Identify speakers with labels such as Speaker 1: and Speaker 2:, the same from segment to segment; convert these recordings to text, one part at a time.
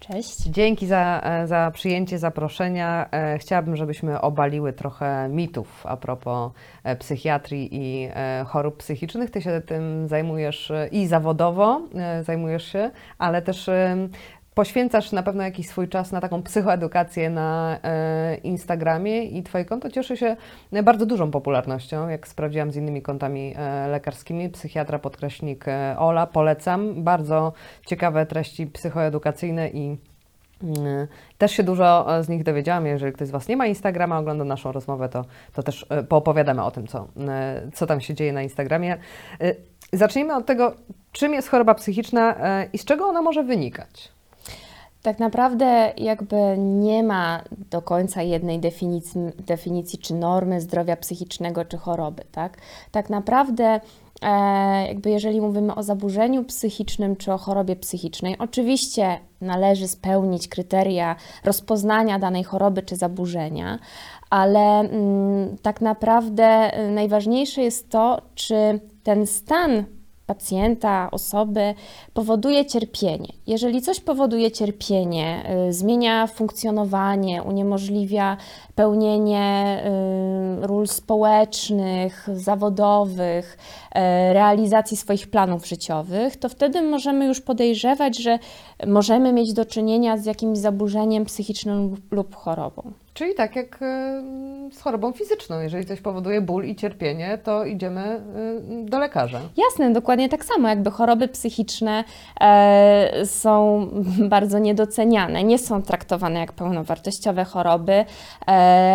Speaker 1: Cześć.
Speaker 2: Dzięki za, e, za przyjęcie zaproszenia. E, chciałabym, żebyśmy obaliły trochę mitów a propos e, psychiatrii i chorób psychicznych. Ty się tym zajmujesz i zawodowo zajmujesz się, ale też poświęcasz na pewno jakiś swój czas na taką psychoedukację na e, Instagramie i Twoje konto cieszy się bardzo dużą popularnością, jak sprawdziłam z innymi kontami e, lekarskimi. Psychiatra podkreśnik e, Ola, polecam. Bardzo ciekawe treści psychoedukacyjne i mm, też się dużo z nich dowiedziałam. Jeżeli ktoś z Was nie ma Instagrama, ogląda naszą rozmowę, to, to też poopowiadamy o tym, co, co tam się dzieje na Instagramie. Zacznijmy od tego, czym jest choroba psychiczna i z czego ona może wynikać.
Speaker 1: Tak naprawdę jakby nie ma do końca jednej definicji, definicji czy normy zdrowia psychicznego czy choroby, tak? Tak naprawdę e, jakby jeżeli mówimy o zaburzeniu psychicznym czy o chorobie psychicznej, oczywiście należy spełnić kryteria rozpoznania danej choroby czy zaburzenia, ale mm, tak naprawdę najważniejsze jest to, czy ten stan pacjenta, osoby powoduje cierpienie. Jeżeli coś powoduje cierpienie, y, zmienia funkcjonowanie, uniemożliwia pełnienie y, ról społecznych, zawodowych, y, realizacji swoich planów życiowych, to wtedy możemy już podejrzewać, że możemy mieć do czynienia z jakimś zaburzeniem psychicznym lub chorobą.
Speaker 2: Czyli tak jak z chorobą fizyczną. Jeżeli coś powoduje ból i cierpienie, to idziemy do lekarza.
Speaker 1: Jasne, dokładnie tak samo. Jakby choroby psychiczne e, są bardzo niedoceniane, nie są traktowane jak pełnowartościowe choroby, e,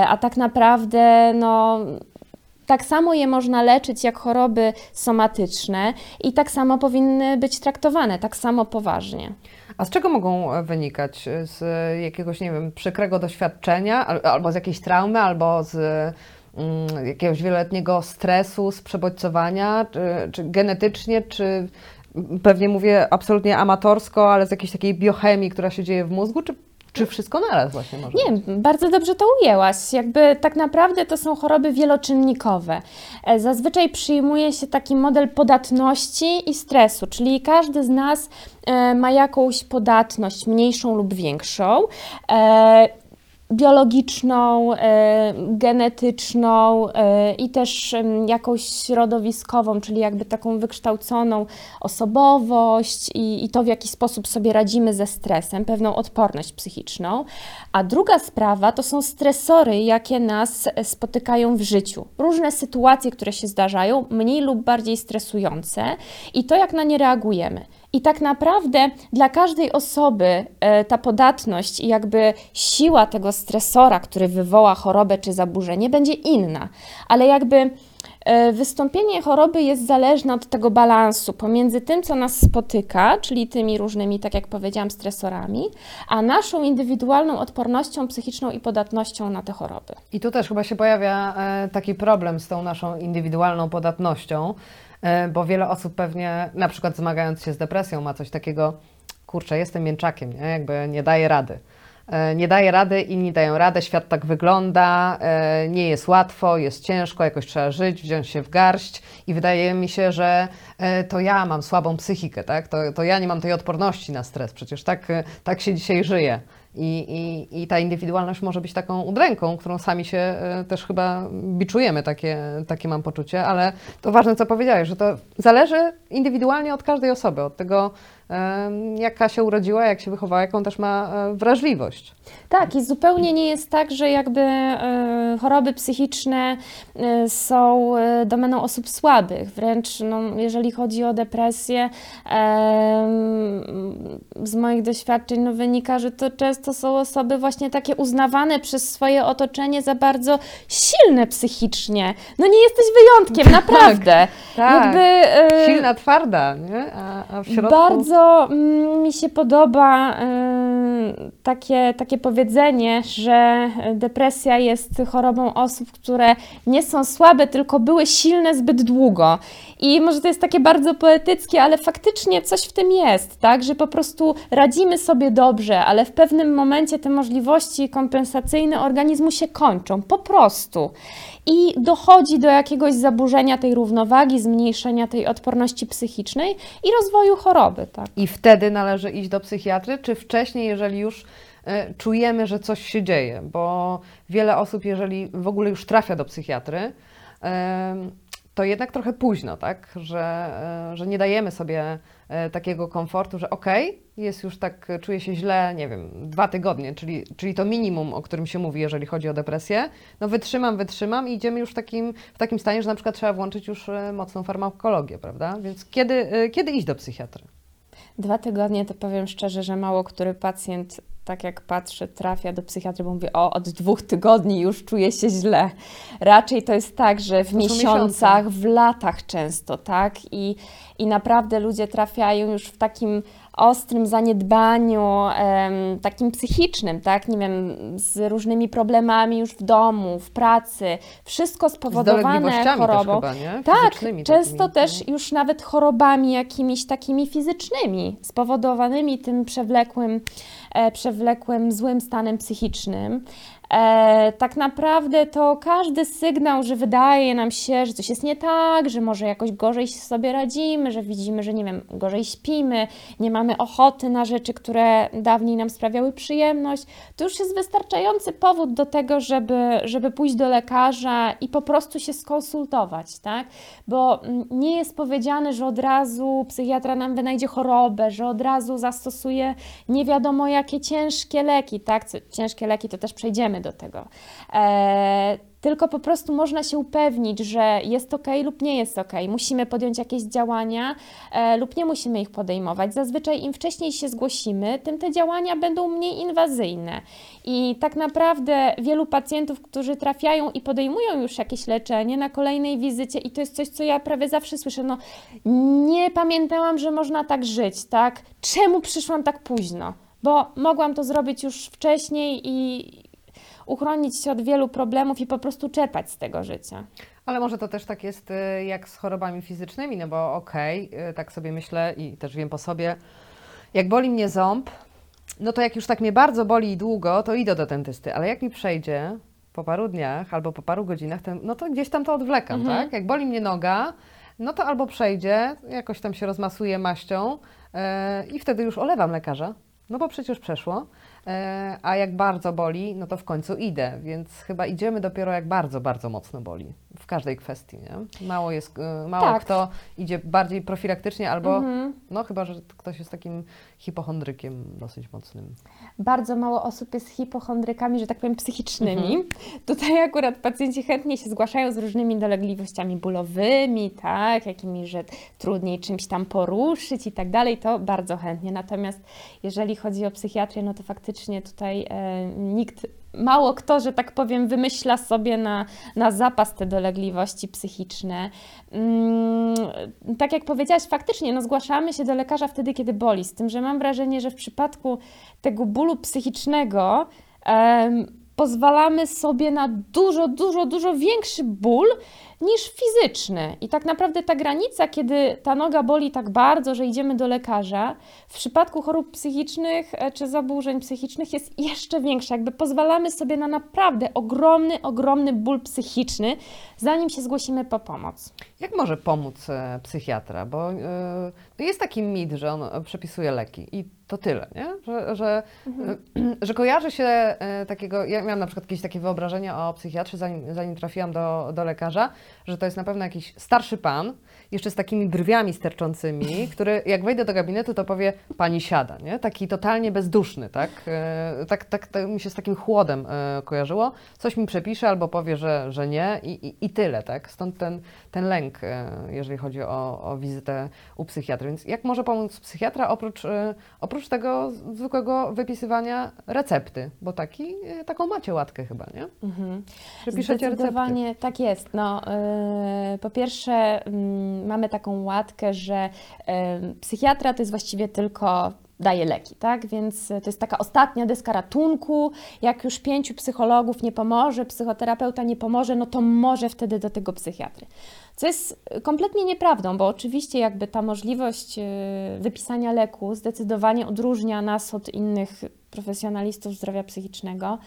Speaker 1: a tak naprawdę no, tak samo je można leczyć jak choroby somatyczne i tak samo powinny być traktowane, tak samo poważnie.
Speaker 2: A z czego mogą e, wynikać? Z jakiegoś, nie wiem, przykrego doświadczenia, albo z jakiejś traumy, albo z mm, jakiegoś wieloletniego stresu, z przebodźcowania, czy, czy genetycznie, czy pewnie mówię absolutnie amatorsko, ale z jakiejś takiej biochemii, która się dzieje w mózgu, czy czy wszystko naraz właśnie może?
Speaker 1: Nie, bardzo dobrze to ujęłaś. Jakby tak naprawdę to są choroby wieloczynnikowe. E, zazwyczaj przyjmuje się taki model podatności i stresu, czyli każdy z nas e, ma jakąś podatność, mniejszą lub większą e, biologiczną, e, genetyczną e, i też jakąś środowiskową, czyli jakby taką wykształconą osobowość i, i to, w jaki sposób sobie radzimy ze stresem, pewną odporność psychiczną. A druga sprawa to są stresory, jakie nas spotykają w życiu. Różne sytuacje, które się zdarzają, mniej lub bardziej stresujące i to, jak na nie reagujemy. I tak naprawdę dla każdej osoby e, ta podatność i jakby siła tego stresora, który wywoła chorobę czy zaburzenie, będzie inna. Ale jakby e, wystąpienie choroby jest zależne od tego balansu pomiędzy tym, co nas spotyka, czyli tymi różnymi, tak jak powiedziałam, stresorami, a naszą indywidualną odpornością psychiczną i podatnością na te choroby.
Speaker 2: I tu też chyba się pojawia e, taki problem z tą naszą indywidualną podatnością bo wiele osób pewnie, na przykład zmagając się z depresją, ma coś takiego, kurczę, jestem mięczakiem, nie? jakby nie daje rady. E, nie daje rady, inni dają radę, świat tak wygląda, e, nie jest łatwo, jest ciężko, jakoś trzeba żyć, wziąć się w garść i wydaje mi się, że to ja mam słabą psychikę, tak? to, to ja nie mam tej odporności na stres, przecież tak, tak się dzisiaj żyje. I, i, I ta indywidualność może być taką udręką, którą sami się e, też chyba biczujemy, takie, takie mam poczucie, ale to ważne, co powiedziałeś, że to zależy indywidualnie od każdej osoby, od tego, jaka się urodziła, jak się wychowała, jaką też ma e, wrażliwość.
Speaker 1: Tak, i zupełnie nie jest tak, że jakby e, choroby psychiczne e, są domeną osób słabych. Wręcz, no, jeżeli chodzi o depresję, z moich doświadczeń no, wynika, że to często są osoby właśnie takie uznawane przez swoje otoczenie za bardzo silne psychicznie. No nie jesteś wyjątkiem, tak, naprawdę.
Speaker 2: tak, jakby, Silna, twarda, nie?
Speaker 1: A, a w środku... Bardzo bardzo mm, mi się podoba takie, takie powiedzenie, że depresja jest chorobą osób, które nie są słabe, tylko były silne zbyt długo. I może to jest takie bardzo poetyckie, ale faktycznie coś w tym jest, tak? Że po prostu radzimy sobie dobrze, ale w pewnym momencie te możliwości kompensacyjne organizmu się kończą. Po prostu i dochodzi do jakiegoś zaburzenia tej równowagi, zmniejszenia tej odporności psychicznej i rozwoju choroby. Tak?
Speaker 2: I wtedy należy iść do psychiatry, czy wcześniej, jeżeli już e, czujemy, że coś się dzieje? Bo wiele osób, jeżeli w ogóle już trafia do psychiatry, to jednak trochę późno, tak? Że, e, że nie dajemy sobie e, takiego komfortu, że okej, okay, jest już tak, czuję się źle, nie wiem, dwa tygodnie, czyli, czyli to minimum, o którym się mówi, jeżeli chodzi o depresję, no wytrzymam, wytrzymam i idziemy już w takim, w takim stanie, że na przykład trzeba włączyć już e, mocną farmakologię, prawda? Więc kiedy, kiedy iść do psychiatry?
Speaker 1: Dwa tygodnie to powiem szczerze, że mało który pacjent tak jak patrzę, trafia do psychiatry, bo mówię, o, od dwóch tygodni już czuję się źle. Raczej to jest tak, że w miesiącach, w latach często, tak? I, I naprawdę ludzie trafiają już w takim ostrym zaniedbaniu, takim psychicznym, tak? Nie wiem, z różnymi problemami już w domu, w pracy. Wszystko spowodowane chorobą.
Speaker 2: Też chyba, nie?
Speaker 1: Tak, często takimi. też no. już nawet chorobami jakimiś takimi fizycznymi, spowodowanymi tym przewlekłym, e, przewlekłym złym stanem psychicznym. E, tak naprawdę to każdy sygnał, że wydaje nam się, że coś jest nie tak, że może jakoś gorzej sobie radzimy, że widzimy, że nie wiem, gorzej śpimy, nie mamy ochoty na rzeczy, które dawniej nam sprawiały przyjemność, to już jest wystarczający powód do tego, żeby, żeby pójść do lekarza i po prostu się skonsultować, tak? Bo nie jest powiedziane, że od razu psychiatra nam wynajdzie chorobę, że od razu zastosuje nie wiadomo jakie ciężkie leki, tak? Ciężkie leki to też przejdziemy do tego. E, tylko po prostu można się upewnić, że jest ok lub nie jest ok. Musimy podjąć jakieś działania e, lub nie musimy ich podejmować. Zazwyczaj im wcześniej się zgłosimy, tym te działania będą mniej inwazyjne. I tak naprawdę wielu pacjentów, którzy trafiają i podejmują już jakieś leczenie na kolejnej wizycie, i to jest coś, co ja prawie zawsze słyszę, no nie pamiętałam, że można tak żyć, tak? Czemu przyszłam tak późno? Bo mogłam to zrobić już wcześniej i, uchronić się od wielu problemów i po prostu czerpać z tego życia.
Speaker 2: Ale może to też tak jest y, jak z chorobami fizycznymi, no bo okej, okay, tak sobie myślę i też wiem po sobie, jak boli mnie ząb, no to jak już tak mnie bardzo boli i długo, to idę do dentysty, ale jak mi przejdzie po paru dniach albo po paru godzinach, no to gdzieś tam to odwlekam, mhm. tak? Jak boli mnie noga, no to albo przejdzie, jakoś tam się rozmasuje maścią yy, i wtedy już olewam lekarza, no bo przecież przeszło. E, a jak bardzo boli, no to w końcu idę, więc chyba idziemy dopiero jak bardzo, bardzo mocno boli w każdej kwestii, nie? Mało jest, e, mało tak. kto idzie bardziej profilaktycznie albo, mhm. no chyba, że ktoś jest takim hipochondrykiem dosyć mocnym.
Speaker 1: Bardzo mało osób jest hipochondrykami, że tak powiem, psychicznymi. Mhm. Tutaj akurat pacjenci chętnie się zgłaszają z różnymi dolegliwościami bólowymi, tak, jakimi, że trudniej czymś tam poruszyć i tak dalej, to bardzo chętnie. Natomiast jeżeli chodzi o psychiatrię, no to faktycznie tutaj e, nikt mało kto, że tak powiem, wymyśla sobie na, na zapas te dolegliwości psychiczne. Mm, tak jak powiedziałaś, faktycznie no, zgłaszamy się do lekarza wtedy, kiedy boli, z tym, że mam wrażenie, że w przypadku tego bólu psychicznego pozwalamy sobie na dużo, dużo, dużo większy ból niż fizyczny. I tak naprawdę ta granica, kiedy ta noga boli tak bardzo, że idziemy do lekarza, w przypadku chorób psychicznych e, czy zaburzeń psychicznych jest jeszcze większa. Jakby pozwalamy sobie na naprawdę ogromny, ogromny ból psychiczny, zanim się zgłosimy po pomoc.
Speaker 2: Jak może pomóc e, psychiatra? Bo yy, jest taki mit, że on przepisuje leki i to tyle, nie? Że, że, mhm. że kojarzy się takiego, ja miałam na przykład jakieś takie wyobrażenie o psychiatrze, zanim, zanim trafiłam do, do lekarza, że to jest na pewno jakiś starszy pan, jeszcze z takimi brwiami sterczącymi, który jak wejdę do gabinetu, to powie, pani siada, nie? Taki totalnie bezduszny, tak? E, tak, tak, tak mi się z takim chłodem e, kojarzyło. Coś mi przepisze albo powie, że, że nie i, i, i tyle, tak? Stąd ten, ten lęk, e, jeżeli chodzi o, o wizytę u psychiatry. Więc jak może pomóc psychiatra oprócz, oprócz tego zwykłego wypisywania recepty? Bo taki, taką macie łatkę chyba, nie? Mhm.
Speaker 1: Przepiszecie Zdecydowanie recepty. tak jest. No, yy, po pierwsze... Yy, mamy taką łatkę, że psychiatra to jest właściwie tylko daje leki, tak? Więc to jest taka ostatnia deska ratunku. Jak już pięciu psychologów nie pomoże, psychoterapeuta nie pomoże, no to może wtedy do tego psychiatry. Co jest kompletnie nieprawdą, bo oczywiście jakby ta możliwość e, wypisania leku zdecydowanie odróżnia nas od innych profesjonalistów zdrowia psychicznego.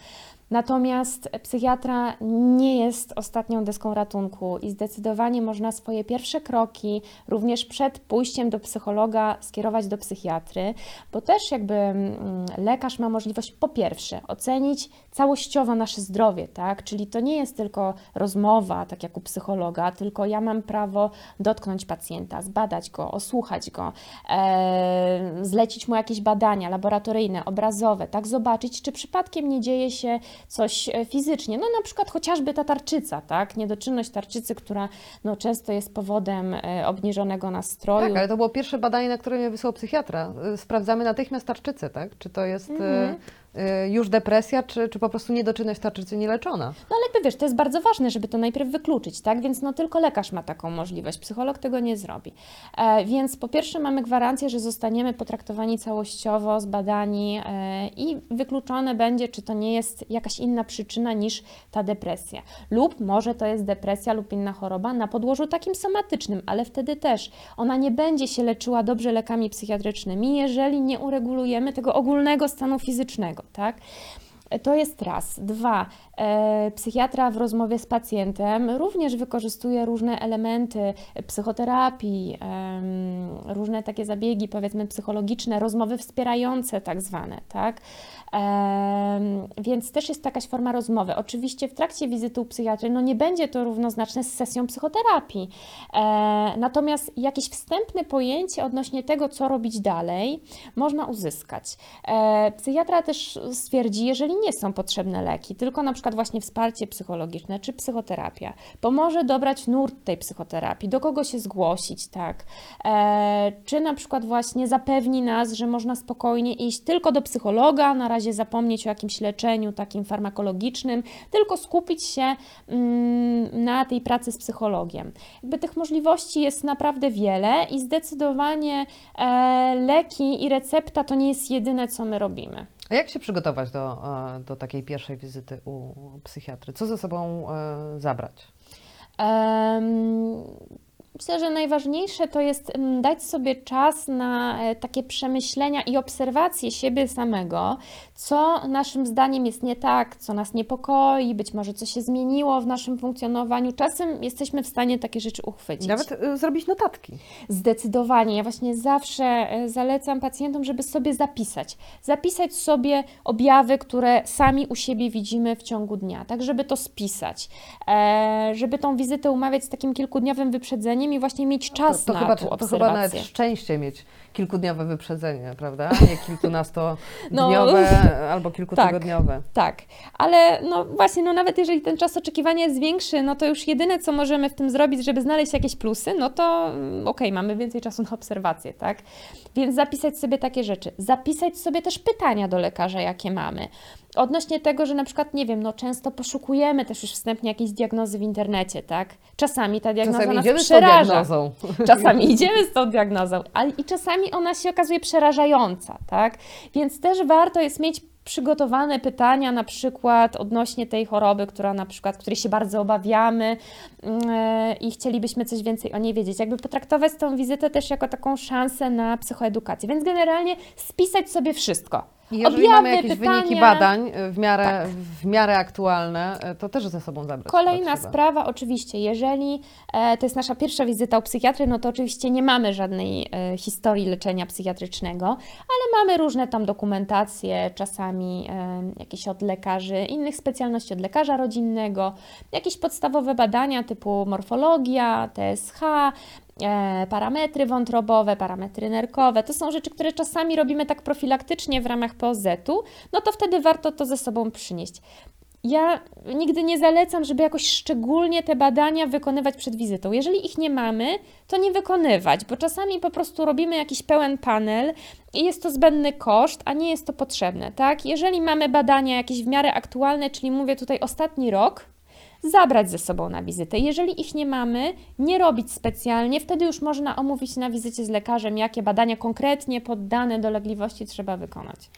Speaker 1: Natomiast psychiatra nie jest ostatnią deską ratunku i zdecydowanie można swoje pierwsze kroki również przed pójściem do psychologa skierować do psychiatry, bo też jakby mm, lekarz ma możliwość po pierwsze ocenić całościowo nasze zdrowie, tak? Czyli to nie jest tylko rozmowa, tak jak u psychologa, tylko ja mam prawo dotknąć pacjenta, zbadać go, osłuchać go, e, zlecić mu jakieś badania laboratoryjne, obrazowe, tak? Zobaczyć, czy przypadkiem nie dzieje się coś e, fizycznie. No na przykład chociażby ta tarczyca, tak? Niedoczynność tarczycy, która no, często jest powodem e, obniżonego nastroju.
Speaker 2: Tak, ale to było pierwsze badanie, na które mnie wysłał psychiatra. E, sprawdzamy natychmiast tarczycę, tak? Czy to jest... Mhm. Y, już depresja, czy, czy po prostu niedoczynność tarczycy nieleczona.
Speaker 1: No ale jakby wiesz, to jest bardzo ważne, żeby to najpierw wykluczyć, tak? Więc no tylko lekarz ma taką możliwość, psycholog tego nie zrobi. E, więc po pierwsze mamy gwarancję, że zostaniemy potraktowani całościowo, zbadani e, i wykluczone będzie, czy to nie jest jakaś inna przyczyna niż ta depresja. Lub może to jest depresja lub inna choroba na podłożu takim somatycznym, ale wtedy też ona nie będzie się leczyła dobrze lekami psychiatrycznymi, jeżeli nie uregulujemy tego ogólnego stanu fizycznego tak? To jest raz. Dwa, e, psychiatra w rozmowie z pacjentem również wykorzystuje różne elementy psychoterapii, różne takie zabiegi, powiedzmy, psychologiczne, rozmowy wspierające, tak zwane, tak? Więc też jest jakaś forma rozmowy. Oczywiście w trakcie wizyty u psychiatry no nie będzie to równoznaczne z sesją psychoterapii. E, natomiast jakieś wstępne pojęcie odnośnie tego, co robić dalej, można uzyskać. E, psychiatra też stwierdzi, jeżeli nie są potrzebne leki, tylko na przykład właśnie wsparcie psychologiczne czy psychoterapia, pomoże dobrać nurt tej psychoterapii, do kogo się zgłosić, tak? E, czy na przykład właśnie zapewni nas, że można spokojnie iść tylko do psychologa, na razie razie zapomnieć o jakimś leczeniu takim farmakologicznym, tylko skupić się mm, na tej pracy z psychologiem. Jakby tych możliwości jest naprawdę wiele i zdecydowanie e, leki i recepta to nie jest jedyne, co my robimy.
Speaker 2: A jak się przygotować do, e, do takiej pierwszej wizyty u psychiatry? Co ze sobą e, zabrać? Um,
Speaker 1: Myślę, że najważniejsze to jest dać sobie czas na takie przemyślenia i obserwacje siebie samego, co naszym zdaniem jest nie tak, co nas niepokoi, być może coś się zmieniło w naszym funkcjonowaniu. Czasem jesteśmy w stanie takie rzeczy uchwycić.
Speaker 2: Nawet y, zrobić notatki.
Speaker 1: Zdecydowanie. Ja właśnie zawsze e, zalecam pacjentom, żeby sobie zapisać. Zapisać sobie objawy, które sami u siebie widzimy w ciągu dnia, tak żeby to spisać, e, żeby tą wizytę umawiać z takim kilkudniowym wyprzedzeniem i właśnie mieć czas
Speaker 2: to, to
Speaker 1: na
Speaker 2: chyba, To chyba nawet szczęście mieć kilkudniowe wyprzedzenie, prawda? Nie kilkunastodniowe no, albo kilkutygodniowe.
Speaker 1: Tak, tak, ale no właśnie, no nawet jeżeli ten czas oczekiwania jest większy, no to już jedyne, co możemy w tym zrobić, żeby znaleźć jakieś plusy, no to mm, okej, okay, mamy więcej czasu na obserwację, tak? Więc zapisać sobie takie rzeczy. Zapisać sobie też pytania do lekarza, jakie mamy. Odnośnie tego, że na przykład, nie wiem, no często poszukujemy też już wstępnie jakiejś diagnozy w internecie, tak? Czasami ta diagnoza czasami nas idziemy przeraża. Z tą diagnozą. Czasami idziemy z tą diagnozą, ale i czasami ona się okazuje przerażająca, tak? Więc też warto jest mieć przygotowane pytania, na przykład odnośnie tej choroby, która na przykład, której się bardzo obawiamy yy, i chcielibyśmy coś więcej o niej wiedzieć. Jakby potraktować tą wizytę też jako taką szansę na psychoedukację. Więc generalnie spisać sobie wszystko
Speaker 2: jeżeli Objawy, mamy jakieś pytania, wyniki badań e, w miarę, tak. w miarę aktualne, e, to też ze sobą zabrać.
Speaker 1: Kolejna sprawa, oczywiście, jeżeli e, to jest nasza pierwsza wizyta u psychiatry, no to oczywiście nie mamy żadnej e, historii leczenia psychiatrycznego, ale mamy różne tam dokumentacje, czasami e, jakieś od lekarzy, innych specjalności od lekarza rodzinnego, jakieś podstawowe badania typu morfologia, TSH, parametry wątrobowe, parametry nerkowe. To są rzeczy, które czasami robimy tak profilaktycznie w ramach POZ-u, no to wtedy warto to ze sobą przynieść. Ja nigdy nie zalecam, żeby jakoś szczególnie te badania wykonywać przed wizytą. Jeżeli ich nie mamy, to nie wykonywać, bo czasami po prostu robimy jakiś pełen panel i jest to zbędny koszt, a nie jest to potrzebne, tak? Jeżeli mamy badania jakieś w miarę aktualne, czyli mówię tutaj ostatni rok, zabrać ze sobą na wizytę. Jeżeli ich nie mamy, nie robić specjalnie, wtedy już można omówić na wizycie z lekarzem, jakie badania konkretnie poddane dolegliwości trzeba wykonać.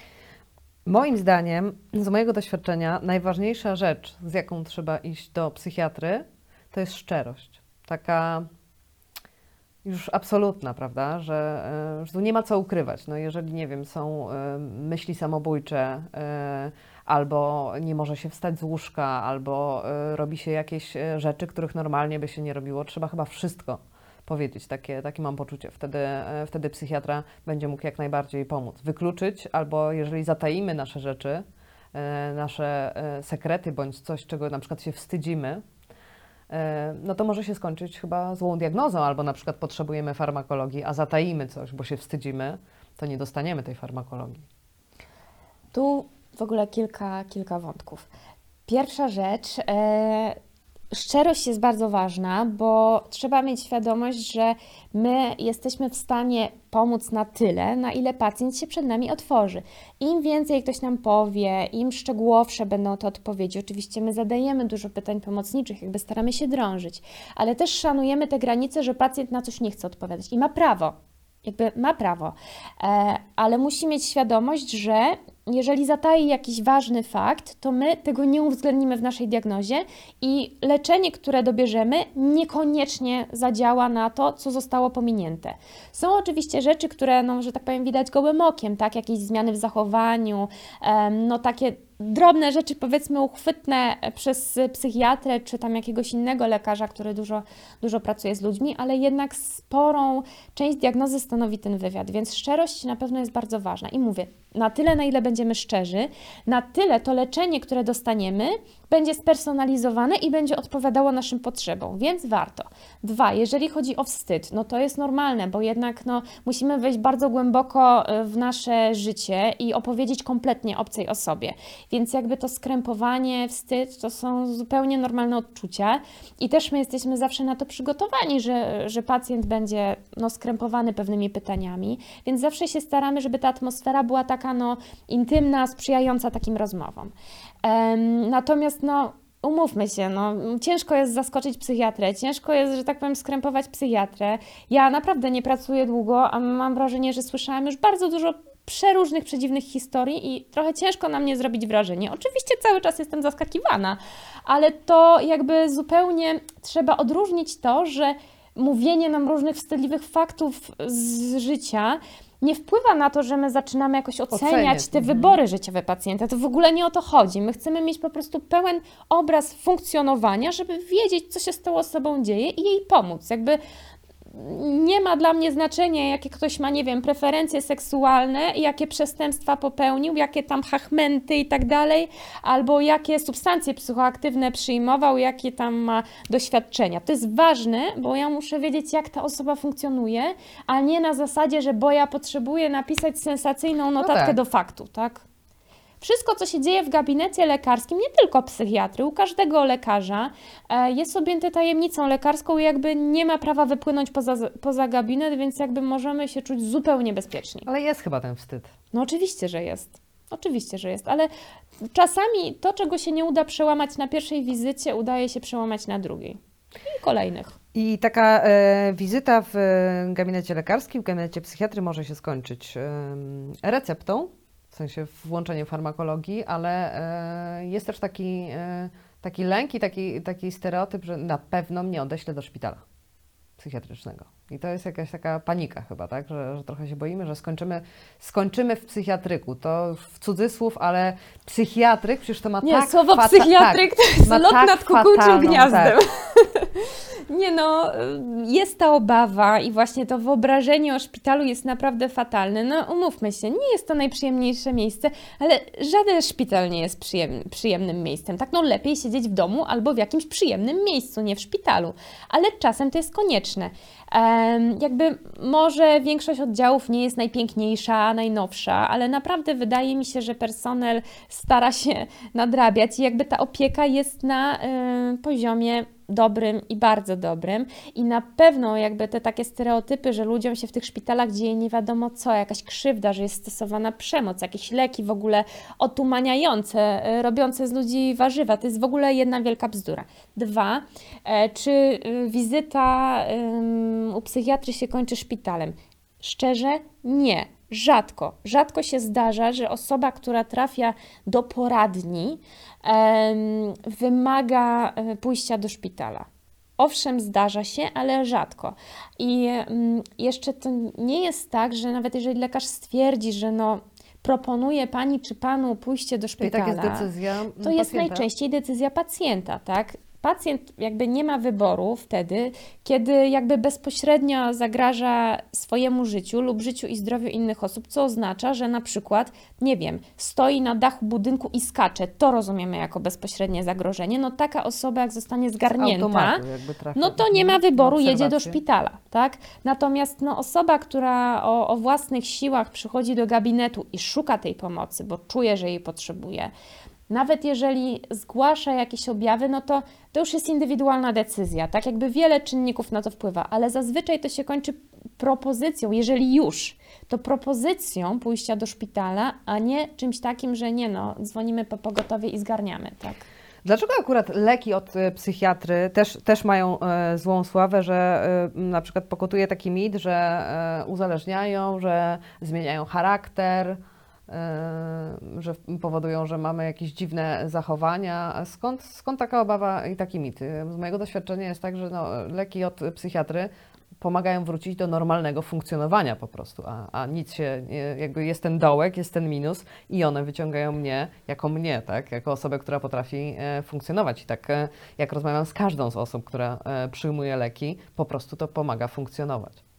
Speaker 2: Moim zdaniem, z mojego doświadczenia, najważniejsza rzecz, z jaką trzeba iść do psychiatry, to jest szczerość. Taka już absolutna, prawda, że, e, że tu nie ma co ukrywać. No jeżeli, nie wiem, są e, myśli samobójcze, e, albo nie może się wstać z łóżka, albo robi się jakieś rzeczy, których normalnie by się nie robiło, trzeba chyba wszystko powiedzieć. Takie, takie mam poczucie. Wtedy, wtedy psychiatra będzie mógł jak najbardziej pomóc. Wykluczyć, albo jeżeli zataimy nasze rzeczy, nasze sekrety, bądź coś, czego na przykład się wstydzimy, no to może się skończyć chyba złą diagnozą, albo na przykład potrzebujemy farmakologii, a zataimy coś, bo się wstydzimy, to nie dostaniemy tej farmakologii.
Speaker 1: Tu w ogóle kilka, kilka wątków. Pierwsza rzecz, e, szczerość jest bardzo ważna, bo trzeba mieć świadomość, że my jesteśmy w stanie pomóc na tyle, na ile pacjent się przed nami otworzy. Im więcej ktoś nam powie, im szczegółowsze będą te odpowiedzi. Oczywiście my zadajemy dużo pytań pomocniczych, jakby staramy się drążyć, ale też szanujemy te granice, że pacjent na coś nie chce odpowiadać i ma prawo. Jakby ma prawo, e, ale musi mieć świadomość, że jeżeli zatai jakiś ważny fakt, to my tego nie uwzględnimy w naszej diagnozie i leczenie, które dobierzemy, niekoniecznie zadziała na to, co zostało pominięte. Są oczywiście rzeczy, które, no, że tak powiem, widać gołym okiem, tak? Jakieś zmiany w zachowaniu, no takie drobne rzeczy, powiedzmy, uchwytne przez psychiatrę czy tam jakiegoś innego lekarza, który dużo, dużo pracuje z ludźmi, ale jednak sporą część diagnozy stanowi ten wywiad, więc szczerość na pewno jest bardzo ważna. I mówię, na tyle, na ile będziemy szczerzy, na tyle to leczenie, które dostaniemy, będzie spersonalizowane i będzie odpowiadało naszym potrzebom, więc warto. Dwa, jeżeli chodzi o wstyd, no to jest normalne, bo jednak no, musimy wejść bardzo głęboko e, w nasze życie i opowiedzieć kompletnie obcej osobie. Więc jakby to skrępowanie, wstyd to są zupełnie normalne odczucia i też my jesteśmy zawsze na to przygotowani, że, że pacjent będzie no, skrępowany pewnymi pytaniami, więc zawsze się staramy, żeby ta atmosfera była taka no, intymna, sprzyjająca takim rozmowom. Natomiast no, umówmy się, no, ciężko jest zaskoczyć psychiatrę, ciężko jest, że tak powiem, skrępować psychiatrę. Ja naprawdę nie pracuję długo, a mam wrażenie, że słyszałam już bardzo dużo przeróżnych, przedziwnych historii i trochę ciężko na mnie zrobić wrażenie. Oczywiście cały czas jestem zaskakiwana, ale to jakby zupełnie trzeba odróżnić to, że mówienie nam różnych wstydliwych faktów z życia nie wpływa na to, że my zaczynamy jakoś oceniać Ocenię. te mhm. wybory życiowe pacjenta. To w ogóle nie o to chodzi. My chcemy mieć po prostu pełen obraz funkcjonowania, żeby wiedzieć, co się z tą osobą dzieje i jej pomóc. Jakby nie ma dla mnie znaczenia, jakie ktoś ma, nie wiem, preferencje seksualne, jakie przestępstwa popełnił, jakie tam hachmenty i tak dalej, albo jakie substancje psychoaktywne przyjmował, jakie tam ma doświadczenia. To jest ważne, bo ja muszę wiedzieć, jak ta osoba funkcjonuje, a nie na zasadzie, że bo ja potrzebuję napisać sensacyjną no notatkę no tak. do faktu, tak? Wszystko, co się dzieje w gabinecie lekarskim, nie tylko psychiatry, u każdego lekarza e, jest objęte tajemnicą lekarską i jakby nie ma prawa wypłynąć poza, poza gabinet, więc jakby możemy się czuć zupełnie bezpieczni.
Speaker 2: Ale jest chyba ten wstyd.
Speaker 1: No oczywiście, że jest. Oczywiście, że jest, ale czasami to, czego się nie uda przełamać na pierwszej wizycie, udaje się przełamać na drugiej i kolejnych.
Speaker 2: I taka e, wizyta w e, gabinecie lekarskim, w gabinecie psychiatry może się skończyć e, receptą w sensie włączenie farmakologii, ale e, jest też taki, e, taki lęk i taki, taki stereotyp, że na pewno mnie odeślę do szpitala psychiatrycznego. I to jest jakaś taka panika chyba, tak? Że, że trochę się boimy, że skończymy, skończymy w psychiatryku. To w cudzysłów, ale psychiatryk przecież to ma
Speaker 1: Nie,
Speaker 2: tak...
Speaker 1: słowo psychiatryk tak, to jest lot tak nad kukułczym gniazdem. Tak. Nie no, jest ta obawa i właśnie to wyobrażenie o szpitalu jest naprawdę fatalne. No umówmy się, nie jest to najprzyjemniejsze miejsce, ale żaden szpital nie jest przyjemny, przyjemnym miejscem. Tak, no lepiej siedzieć w domu albo w jakimś przyjemnym miejscu, nie w szpitalu. Ale czasem to jest konieczne. Em, jakby może większość oddziałów nie jest najpiękniejsza, najnowsza, ale naprawdę wydaje mi się, że personel stara się nadrabiać i jakby ta opieka jest na y, poziomie dobrym i bardzo dobrym. I na pewno jakby te takie stereotypy, że ludziom się w tych szpitalach dzieje nie wiadomo co, jakaś krzywda, że jest stosowana przemoc, jakieś leki w ogóle otumaniające, y, robiące z ludzi warzywa, to jest w ogóle jedna wielka bzdura. Dwa, e, czy y, wizyta u psychiatry się kończy szpitalem? Szczerze, nie. Rzadko. Rzadko się zdarza, że osoba, która trafia do poradni, wymaga e, pójścia do szpitala. Owszem, zdarza się, ale rzadko. I mm, jeszcze to nie jest tak, że nawet jeżeli lekarz stwierdzi, że no, proponuje pani czy panu pójście do
Speaker 2: I
Speaker 1: szpitala,
Speaker 2: tak jest decyzja
Speaker 1: to jest
Speaker 2: pacjenta.
Speaker 1: najczęściej decyzja pacjenta, tak? Pacjent jakby nie ma wyboru wtedy, kiedy jakby bezpośrednio zagraża swojemu życiu lub życiu i zdrowiu innych osób, co oznacza, że na przykład, nie wiem, stoi na dachu budynku i skacze, to rozumiemy jako bezpośrednie zagrożenie. No taka osoba, jak zostanie zgarnięta,
Speaker 2: Automatu
Speaker 1: no to nie ma wyboru, jedzie do szpitala, tak? Natomiast no, osoba, która o, o własnych siłach przychodzi do gabinetu i szuka tej pomocy, bo czuje, że jej potrzebuje, nawet jeżeli zgłasza jakieś objawy, no to to już jest indywidualna decyzja, tak? Jakby wiele czynników na to wpływa, ale zazwyczaj to się kończy propozycją, jeżeli już, to propozycją pójścia do szpitala, a nie czymś takim, że nie no, dzwonimy po pogotowie i zgarniamy, tak?
Speaker 2: Dlaczego akurat leki od e, psychiatry też, też mają e, złą sławę, że e, na przykład pokutuje taki mit, że uzależniają, że zmieniają charakter, że powodują, że mamy jakieś dziwne zachowania. Skąd, skąd taka obawa i taki mit? Z mojego doświadczenia jest tak, że no, leki od psychiatry pomagają wrócić do normalnego funkcjonowania po prostu, a, a nic się, jakby jest ten dołek, jest ten minus i one wyciągają mnie jako mnie, tak, jako osobę, która potrafi e, funkcjonować i tak e, jak rozmawiam z każdą z osób, która e, przyjmuje leki, po prostu to pomaga funkcjonować.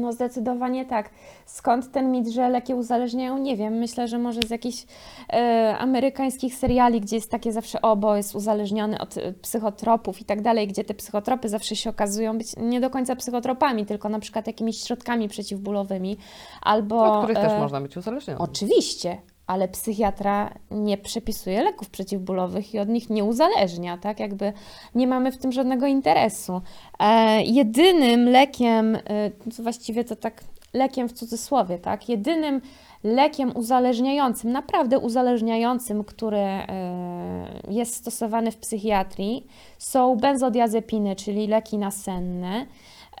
Speaker 1: No zdecydowanie tak. Skąd ten mit, że leki uzależniają? Nie wiem. Myślę, że może z jakichś e, amerykańskich seriali, gdzie jest takie zawsze o, bo jest uzależniony od e, psychotropów i tak dalej, gdzie te psychotropy zawsze się okazują być nie do końca psychotropami, tylko na przykład jakimiś środkami przeciwbólowymi albo...
Speaker 2: Od których też
Speaker 1: e,
Speaker 2: można być uzależniony.
Speaker 1: Oczywiście, ale psychiatra nie przepisuje leków przeciwbólowych i od nich nie uzależnia, tak? Jakby nie mamy w tym żadnego interesu. E, jedynym lekiem, e, właściwie to tak lekiem w cudzysłowie, tak? Jedynym lekiem uzależniającym, naprawdę uzależniającym, który e, jest stosowany w psychiatrii, są benzodiazepiny, czyli leki nasenne.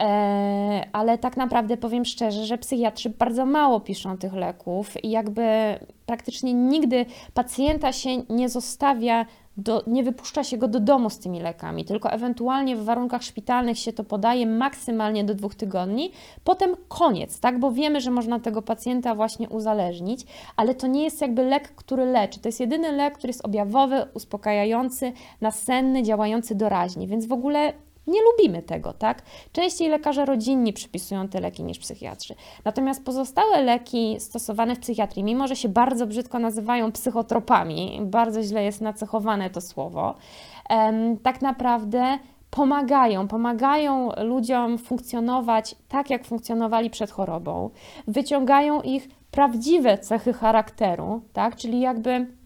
Speaker 1: E, ale tak naprawdę powiem szczerze, że psychiatrzy bardzo mało piszą tych leków i jakby praktycznie nigdy pacjenta się nie zostawia, do, nie wypuszcza się go do domu z tymi lekami, tylko ewentualnie w warunkach szpitalnych się to podaje maksymalnie do dwóch tygodni, potem koniec, tak? Bo wiemy, że można tego pacjenta właśnie uzależnić, ale to nie jest jakby lek, który leczy. To jest jedyny lek, który jest objawowy, uspokajający, nasenny, działający doraźnie, więc w ogóle nie lubimy tego, tak? Częściej lekarze rodzinni przypisują te leki niż psychiatrzy. Natomiast pozostałe leki stosowane w psychiatrii, mimo że się bardzo brzydko nazywają psychotropami, bardzo źle jest nacechowane to słowo, tak naprawdę pomagają, pomagają ludziom funkcjonować tak, jak funkcjonowali przed chorobą, wyciągają ich prawdziwe cechy charakteru, tak? Czyli jakby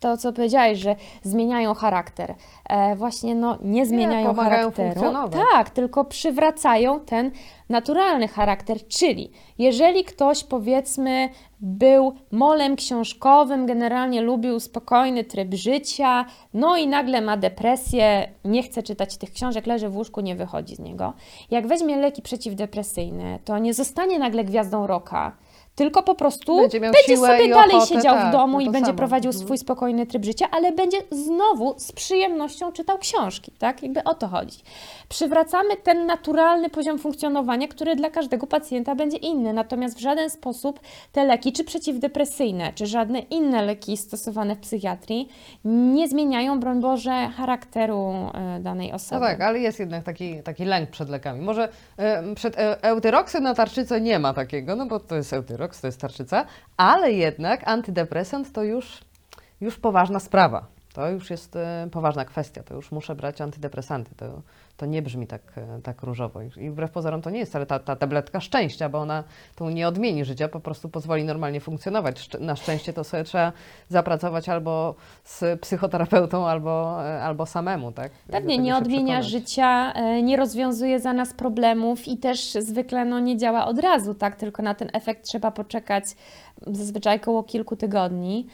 Speaker 1: to, co powiedziałeś, że zmieniają charakter. E, właśnie no, nie zmieniają
Speaker 2: pomagają
Speaker 1: charakteru. Tak, tylko przywracają ten naturalny charakter. Czyli jeżeli ktoś powiedzmy był molem książkowym, generalnie lubił spokojny tryb życia, no i nagle ma depresję, nie chce czytać tych książek, leży w łóżku, nie wychodzi z niego. Jak weźmie leki przeciwdepresyjne, to nie zostanie nagle gwiazdą roka, tylko po prostu
Speaker 2: Będzie
Speaker 1: będzie sobie dalej
Speaker 2: ochotę,
Speaker 1: siedział
Speaker 2: tak,
Speaker 1: w domu
Speaker 2: no
Speaker 1: i będzie
Speaker 2: samo.
Speaker 1: prowadził
Speaker 2: Mhm.
Speaker 1: swój spokojny tryb życia, ale będzie znowu z przyjemnością czytał książki, tak? Jakby o to chodzi. Przywracamy ten naturalny poziom funkcjonowania, który dla każdego pacjenta będzie inny, natomiast w żaden sposób te leki, czy przeciwdepresyjne, czy żadne inne leki stosowane w psychiatrii nie zmieniają, broń Boże, charakteru e, danej
Speaker 2: No
Speaker 1: osoby.
Speaker 2: tak, ale jest jednak taki, taki lęk przed lekami. Może e, przed e, eutyroksem na tarczycę nie ma takiego, no bo to jest eutyroks, to jest tarczyca, ale jednak antydepresant to już, już poważna sprawa. To już jest e, poważna kwestia, to już muszę brać antydepresanty. To, to nie brzmi tak, e, tak różowo. I wbrew pozorom to nie jest wcale ta, ta tabletka szczęścia, bo ona tu nie odmieni życia, po prostu pozwoli normalnie funkcjonować. Na szczęście to sobie trzeba zapracować albo z psychoterapeutą, albo, e, albo samemu, tak?
Speaker 1: Pewnie nie odmienia
Speaker 2: przekonać.
Speaker 1: życia, e, nie rozwiązuje za nas problemów i też zwykle no, nie działa od razu, tak? Tylko na ten efekt trzeba poczekać zazwyczaj około kilku tygodni.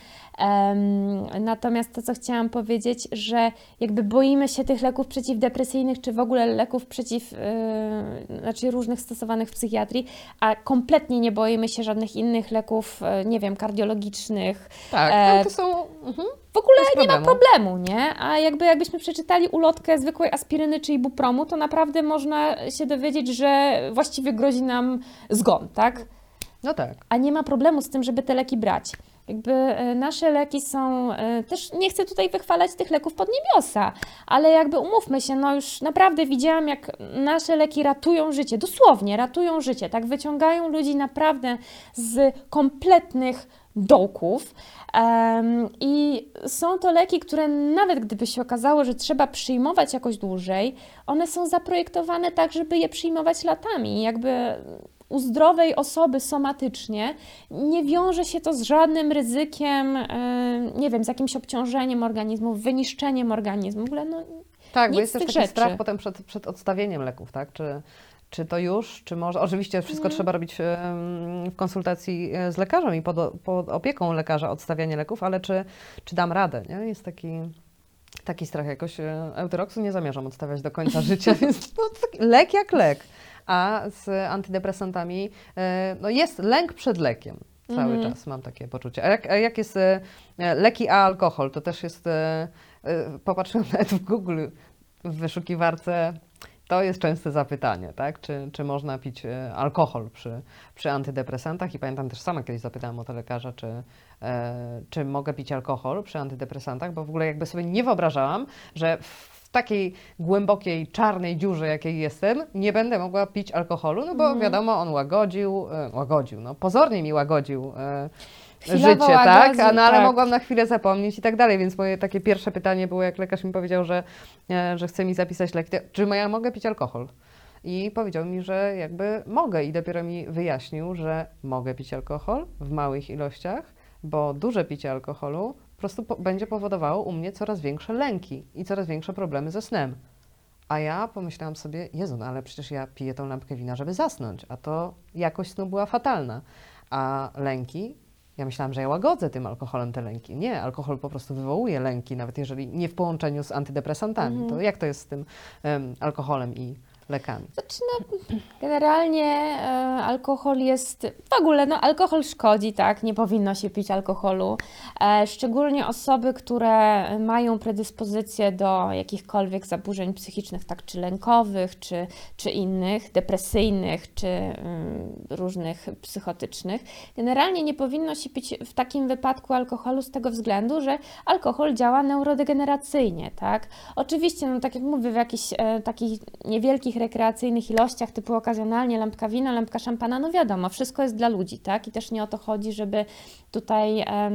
Speaker 1: Natomiast to, co chciałam powiedzieć, że jakby boimy się tych leków przeciwdepresyjnych, czy w ogóle leków przeciw, yy, znaczy różnych stosowanych w psychiatrii, a kompletnie nie boimy się żadnych innych leków, yy, nie wiem, kardiologicznych.
Speaker 2: Tak,
Speaker 1: E,
Speaker 2: no to są... Mhm.
Speaker 1: W ogóle nie ma
Speaker 2: problemu.
Speaker 1: problemu, nie? A jakby jakbyśmy przeczytali ulotkę zwykłej aspiryny czy ibupromu, to naprawdę można się dowiedzieć, że właściwie grozi nam zgon, tak?
Speaker 2: No tak.
Speaker 1: a nie ma problemu z tym, żeby te leki brać. Jakby e, nasze leki są, e, też nie chcę tutaj wychwalać tych leków pod niebiosa, ale jakby umówmy się, no już naprawdę widziałam, jak nasze leki ratują życie, dosłownie ratują życie, tak wyciągają ludzi naprawdę z kompletnych dołków. I są to leki, które nawet gdyby się okazało, że trzeba przyjmować jakoś dłużej, one są zaprojektowane tak, żeby je przyjmować latami. Jakby u zdrowej osoby somatycznie nie wiąże się to z żadnym ryzykiem, e, nie wiem, z jakimś obciążeniem organizmu, wyniszczeniem organizmu. W ogóle no,
Speaker 2: Tak, bo jest też taki
Speaker 1: rzeczy.
Speaker 2: strach potem przed, przed odstawieniem leków, tak? Czy, czy to już, czy może. Oczywiście wszystko
Speaker 1: Mhm.
Speaker 2: trzeba robić w konsultacji e, z lekarzem i pod, pod opieką lekarza odstawianie leków, ale czy, czy dam radę? Nie? Jest taki. Taki strach jakoś e, Eutyroksu nie zamierzam odstawiać do końca życia, więc no, lek jak lek. A z antydepresantami e, no jest lęk przed lekiem. Cały
Speaker 1: Mhm.
Speaker 2: czas mam takie poczucie. A jak, a jak jest e, leki, a alkohol, to też jest. E, popatrzyłam nawet w Google w wyszukiwarce. To jest częste zapytanie, tak? Czy, czy można pić alkohol przy, przy antydepresantach? I pamiętam też sama kiedyś zapytałam o to lekarza, czy, e, czy mogę pić alkohol przy antydepresantach, bo w ogóle jakby sobie nie wyobrażałam, że w takiej głębokiej, czarnej dziurze, jakiej jestem, nie będę mogła pić alkoholu, no bo
Speaker 1: Mhm.
Speaker 2: wiadomo, on łagodził, e, łagodził, no pozornie mi łagodził e,
Speaker 1: Chwilowo
Speaker 2: życie, tak? A, no, ale
Speaker 1: tak.
Speaker 2: mogłam na chwilę zapomnieć i tak dalej, więc moje takie pierwsze pytanie było, jak lekarz mi powiedział, że, e, że chce mi zapisać lek, to- czy ja mogę pić alkohol? I powiedział mi, że jakby mogę i dopiero mi wyjaśnił, że mogę pić alkohol w małych ilościach, bo duże picie alkoholu prostu po, będzie powodowało u mnie coraz większe lęki i coraz większe problemy ze snem. A ja pomyślałam sobie, Jezu, no ale przecież ja piję tą lampkę wina, żeby zasnąć, a to jakość snu była fatalna. A lęki, ja myślałam, że ja łagodzę tym alkoholem te lęki. Nie, alkohol po prostu wywołuje lęki, nawet jeżeli nie w połączeniu z antydepresantami.
Speaker 1: Mhm.
Speaker 2: To jak to jest z tym em, alkoholem i lekami?
Speaker 1: Znaczy, no, generalnie e, alkohol jest, w ogóle, no alkohol szkodzi, tak, nie powinno się pić alkoholu. E, szczególnie osoby, które mają predyspozycję do jakichkolwiek zaburzeń psychicznych, tak, czy lękowych, czy, czy innych, depresyjnych, czy mm, różnych psychotycznych. Generalnie nie powinno się pić w takim wypadku alkoholu z tego względu, że alkohol działa neurodegeneracyjnie, tak. Oczywiście, no tak jak mówię, w jakichś e, takich niewielkich rekreacyjnych ilościach, typu okazjonalnie lampka wina, lampka szampana, no wiadomo, wszystko jest dla ludzi, tak? I też nie o to chodzi, żeby tutaj em,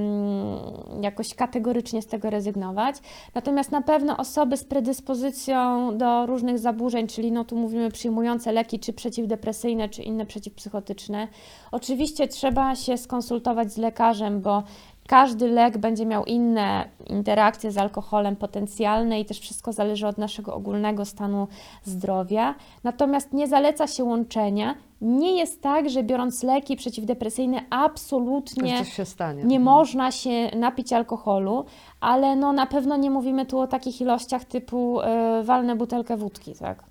Speaker 1: jakoś kategorycznie z tego rezygnować. Natomiast na pewno osoby z predyspozycją do różnych zaburzeń, czyli no tu mówimy przyjmujące leki, czy przeciwdepresyjne, czy inne przeciwpsychotyczne, oczywiście trzeba się skonsultować z lekarzem, bo każdy lek będzie miał inne interakcje z alkoholem potencjalne i też wszystko zależy od naszego ogólnego stanu zdrowia. Natomiast nie zaleca się łączenia. Nie jest tak, że biorąc leki przeciwdepresyjne absolutnie nie
Speaker 2: Mhm.
Speaker 1: można się napić alkoholu, ale no na pewno nie mówimy tu o takich ilościach typu yy, walnę butelkę wódki, tak?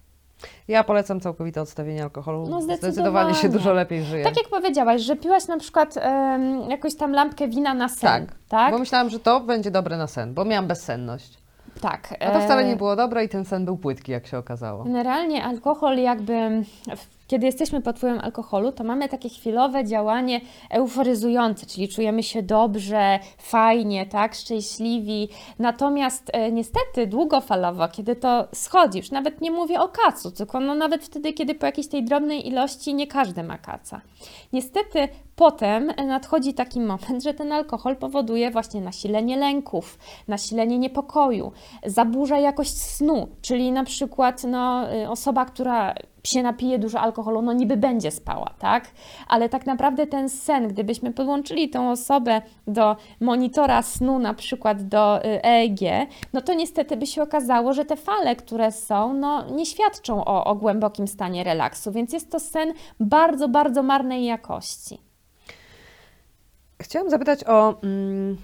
Speaker 2: Ja polecam całkowite odstawienie alkoholu.
Speaker 1: No,
Speaker 2: zdecydowanie
Speaker 1: zdecydowanie.
Speaker 2: się dużo lepiej żyje.
Speaker 1: Tak jak powiedziałaś, że piłaś na przykład em, jakąś tam lampkę wina na sen,
Speaker 2: Tak,
Speaker 1: tak?
Speaker 2: Bo myślałam, że to będzie dobre na sen, bo miałam bezsenność.
Speaker 1: Tak.
Speaker 2: A to wcale
Speaker 1: e,
Speaker 2: nie było dobre i ten sen był płytki, jak się okazało.
Speaker 1: Generalnie alkohol jakby, w- kiedy jesteśmy pod wpływem alkoholu, to mamy takie chwilowe działanie euforyzujące, czyli czujemy się dobrze, fajnie, tak, szczęśliwi. Natomiast e, niestety długofalowo, kiedy to schodzi, już nawet nie mówię o kacu, tylko no nawet wtedy, kiedy po jakiejś tej drobnej ilości nie każdy ma kaca. Niestety potem nadchodzi taki moment, że ten alkohol powoduje właśnie nasilenie lęków, nasilenie niepokoju, zaburza jakość snu, czyli na przykład no, y, osoba, która się napije dużo alkoholu, no niby będzie spała, tak? Ale tak naprawdę ten sen, gdybyśmy podłączyli tą osobę do monitora snu, na przykład do EEG, no to niestety by się okazało, że te fale, które są, no nie świadczą o, o głębokim stanie relaksu, więc jest to sen bardzo, bardzo marnej jakości.
Speaker 2: Chciałam zapytać o mm,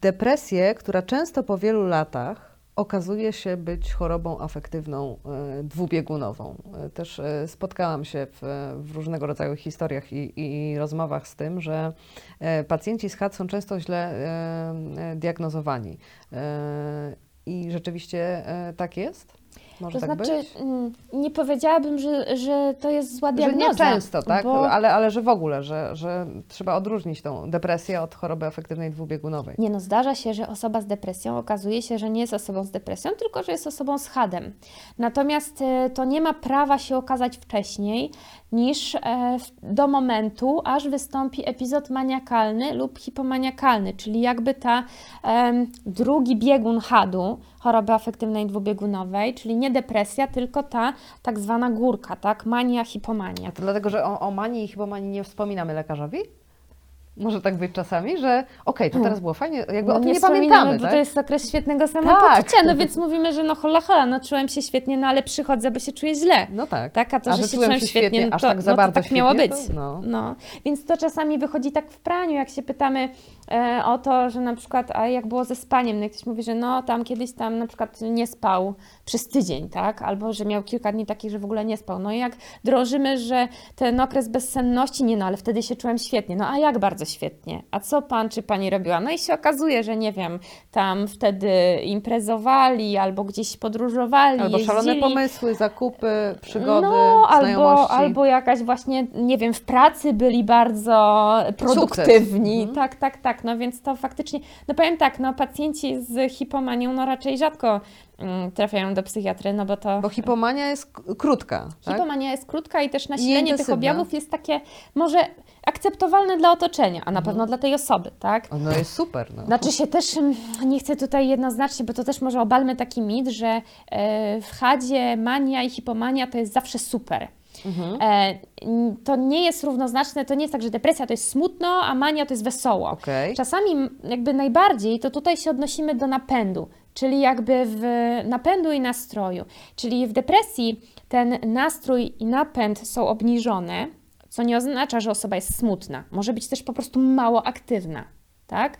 Speaker 2: depresję, która często po wielu latach okazuje się być chorobą afektywną e, dwubiegunową. E, też e, spotkałam się w, w różnego rodzaju historiach i, i, rozmowach z tym, że pacjenci z HAD są często źle diagnozowani. I rzeczywiście tak jest? Może
Speaker 1: to
Speaker 2: tak
Speaker 1: znaczy,
Speaker 2: być?
Speaker 1: Mm, nie powiedziałabym, że, że to jest zła diagnoza.
Speaker 2: Że nie często, tak?
Speaker 1: Bo...
Speaker 2: Ale, ale że w ogóle, że, że trzeba odróżnić tą depresję od choroby afektywnej dwubiegunowej.
Speaker 1: Nie no, zdarza się, że osoba z depresją okazuje się, że nie jest osobą z depresją, tylko że jest osobą z hadem. Natomiast e, to nie ma prawa się okazać wcześniej niż e, do momentu, aż wystąpi epizod maniakalny lub hipomaniakalny, czyli jakby ta drugi biegun hadu, choroby afektywnej dwubiegunowej, czyli nie depresja, tylko ta tak zwana górka, tak? Mania, hipomania.
Speaker 2: A to dlatego, że o, o manii i hipomanii nie wspominamy lekarzowi? Może tak być czasami, że okej, okay, to teraz było fajnie, jakby no, o tym nie, nie pamiętamy,
Speaker 1: bo tak? to jest okres świetnego samopoczucia, tak. no więc mówimy, że no hola hola, no czułem się świetnie, no ale przychodzę, bo się czuję źle.
Speaker 2: No tak.
Speaker 1: tak a to, a że, że się czułem się świetnie, świetnie no to, tak, za no, to tak miało być. To, no. no. Więc to czasami wychodzi tak w praniu, jak się pytamy e, o to, że na przykład, a jak było ze spaniem, no ktoś mówi, że no tam kiedyś tam na przykład nie spał przez tydzień, tak, albo że miał kilka dni takich, że w ogóle nie spał. No i jak drążymy, że ten okres bezsenności, nie no, ale wtedy się czułem świetnie, no a jak bardzo świetnie, a co pan czy pani robiła? No i się okazuje, że nie wiem, tam wtedy imprezowali albo gdzieś podróżowali.
Speaker 2: Albo
Speaker 1: jeździli.
Speaker 2: szalone pomysły, zakupy, przygody,
Speaker 1: no, albo, albo jakaś właśnie, nie wiem, w pracy byli bardzo produktywni. Mhm. Tak, tak, tak. No więc to faktycznie, no powiem tak, no pacjenci z hipomanią no raczej rzadko Mm, trafiają do psychiatry, no bo to...
Speaker 2: Bo hipomania jest krótka,
Speaker 1: tak? Hipomania jest krótka i też nasilenie tych objawów jest takie może akceptowalne dla otoczenia, a na mhm. pewno dla tej osoby, tak?
Speaker 2: No jest super. No.
Speaker 1: Znaczy się też, mm, nie chcę tutaj jednoznacznie, bo to też może obalmy taki mit, że e, w chadzie mania i hipomania to jest zawsze super. Mhm. E, to nie jest równoznaczne, to nie jest tak, że depresja to jest smutno, a mania to jest wesoło.
Speaker 2: Okay.
Speaker 1: Czasami jakby najbardziej to tutaj się odnosimy do napędu czyli jakby w napędu i nastroju. Czyli w depresji ten nastrój i napęd są obniżone, co nie oznacza, że osoba jest smutna. Może być też po prostu mało aktywna. Tak?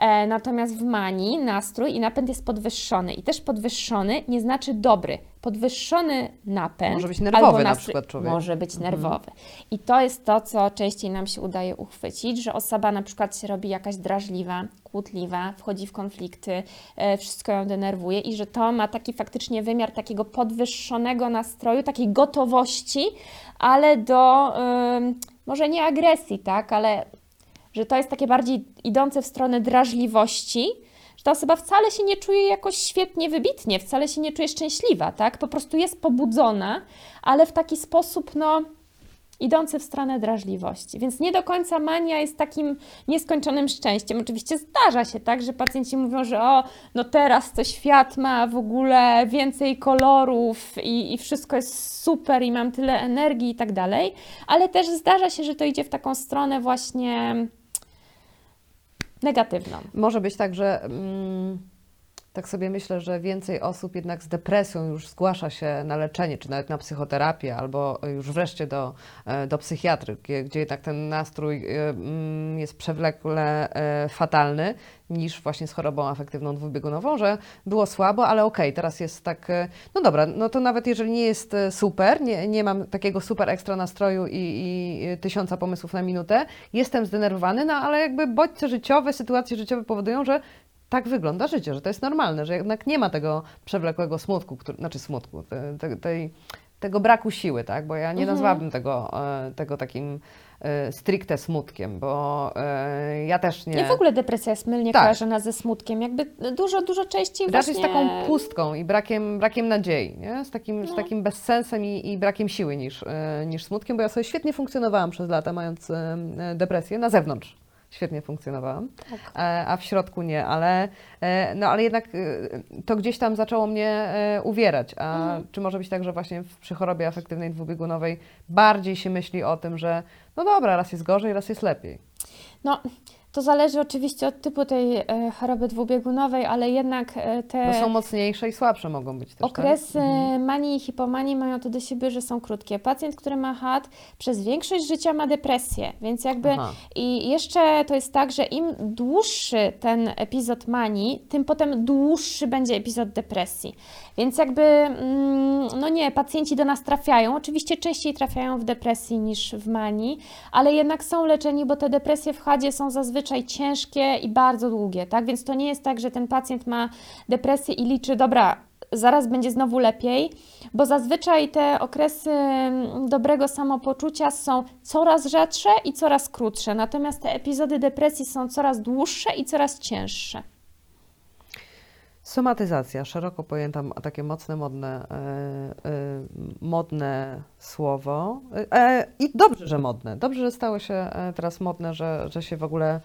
Speaker 1: E, natomiast w manii nastrój i napęd jest podwyższony. I też podwyższony nie znaczy dobry podwyższony napęd.
Speaker 2: Może być nerwowy na przykład człowiek.
Speaker 1: Może być mhm. nerwowy. I to jest to, co częściej nam się udaje uchwycić, że osoba na przykład się robi jakaś drażliwa, kłótliwa, wchodzi w konflikty, e, wszystko ją denerwuje i że to ma taki faktycznie wymiar takiego podwyższonego nastroju, takiej gotowości, ale do może nie agresji, tak, ale że to jest takie bardziej idące w stronę drażliwości, ta osoba wcale się nie czuje jakoś świetnie, wybitnie, wcale się nie czuje szczęśliwa, tak? Po prostu jest pobudzona, ale w taki sposób, no, idący w stronę drażliwości. Więc nie do końca mania jest takim nieskończonym szczęściem. Oczywiście zdarza się tak, że pacjenci mówią, że o, no teraz to świat ma w ogóle więcej kolorów i, i wszystko jest super i mam tyle energii i tak dalej, ale też zdarza się, że to idzie w taką stronę właśnie negatywną.
Speaker 2: Może być tak, że mm, tak sobie myślę, że więcej osób jednak z depresją już zgłasza się na leczenie, czy nawet na psychoterapię, albo już wreszcie do, e, do psychiatry, gdzie, gdzie jednak ten nastrój e, mm, jest przewlekle e, fatalny, niż właśnie z chorobą afektywną dwubiegunową, że było słabo, ale okej, okay, teraz jest tak, no dobra, no to nawet jeżeli nie jest super, nie, nie mam takiego super ekstra nastroju i, i tysiąca pomysłów na minutę, jestem zdenerwowany, no ale jakby bodźce życiowe, sytuacje życiowe powodują, że tak wygląda życie, że to jest normalne, że jednak nie ma tego przewlekłego smutku, który, znaczy smutku, tej, tej tego braku siły, tak? Bo ja nie
Speaker 1: Mhm.
Speaker 2: nazwałabym tego, e, tego takim e, stricte smutkiem, bo e, ja też nie...
Speaker 1: Nie w ogóle depresja jest mylnie
Speaker 2: Tak.
Speaker 1: kojarzona ze smutkiem. Jakby dużo, dużo częściej
Speaker 2: Raczej
Speaker 1: właśnie...
Speaker 2: z taką pustką i brakiem, brakiem nadziei, nie? Z, takim, z
Speaker 1: No.
Speaker 2: takim bezsensem i, i brakiem siły niż, niż smutkiem, bo ja sobie świetnie funkcjonowałam przez lata, mając depresję na zewnątrz. Świetnie funkcjonowałam,
Speaker 1: Tak.
Speaker 2: e, a w środku nie, ale, e, no, ale jednak e, to gdzieś tam zaczęło mnie uwierać. A
Speaker 1: Mhm.
Speaker 2: czy może być tak, że właśnie przy chorobie afektywnej dwubiegunowej bardziej się myśli o tym, że no dobra, raz jest gorzej, raz jest lepiej.
Speaker 1: No, to zależy oczywiście od typu tej e, choroby dwubiegunowej, ale jednak e, te...
Speaker 2: Bo są mocniejsze i słabsze mogą być też,
Speaker 1: Okresy
Speaker 2: tak?
Speaker 1: Manii i hipomanii mają to do siebie, że są krótkie. Pacjent, który ma HAD, przez większość życia ma depresję, więc jakby
Speaker 2: Aha.
Speaker 1: i jeszcze to jest tak, że im dłuższy ten epizod manii, tym potem dłuższy będzie epizod depresji. Więc jakby, mm, no nie, pacjenci do nas trafiają, oczywiście częściej trafiają w depresji niż w manii, ale jednak są leczeni, bo te depresje w HADzie są zazwyczaj ciężkie i bardzo długie, tak? Więc to nie jest tak, że ten pacjent ma depresję i liczy, dobra, zaraz będzie znowu lepiej, bo zazwyczaj te okresy mm, dobrego samopoczucia są coraz rzadsze i coraz krótsze, natomiast te epizody depresji są coraz dłuższe i coraz cięższe.
Speaker 2: Somatyzacja, szeroko pojęta, takie mocne, modne, e, e, modne słowo. E, I dobrze, że modne. Dobrze, że stało się teraz modne, że, że się w ogóle